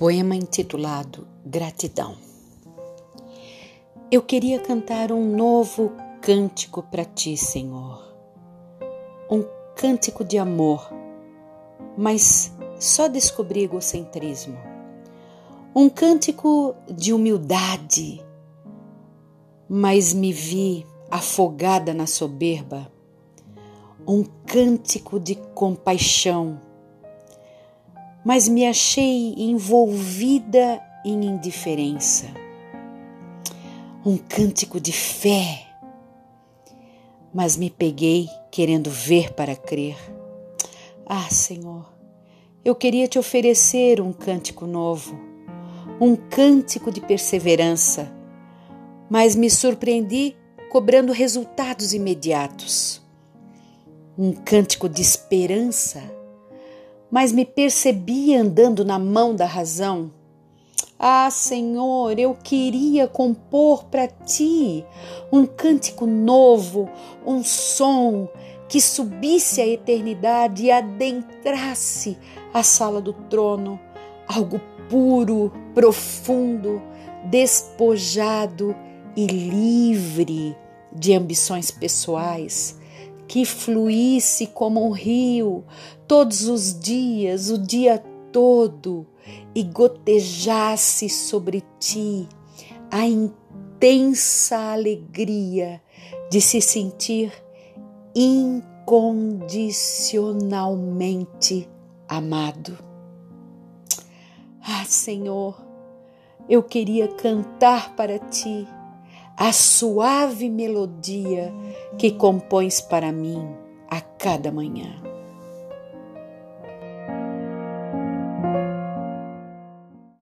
Poema intitulado Gratidão. Eu queria cantar um novo cântico para ti, Senhor. Um cântico de amor, mas só descobri egocentrismo. Um cântico de humildade, mas me vi afogada na soberba. Um cântico de compaixão mas me achei envolvida em indiferença. Um cântico de fé, mas me peguei querendo ver para crer. Ah, Senhor, eu queria te oferecer um cântico novo, um cântico de perseverança, mas me surpreendi cobrando resultados imediatos. Um cântico de esperança mas me percebi andando na mão da razão. Ah, Senhor, eu queria compor para ti um cântico novo, um som que subisse à eternidade e adentrasse a sala do trono, algo puro, profundo, despojado e livre de ambições pessoais que fluísse como um rio todos os dias, o dia todo, e gotejasse sobre ti a intensa alegria de se sentir incondicionalmente amado. Ah, Senhor, eu queria cantar para ti a suave melodia que compões para mim a cada manhã.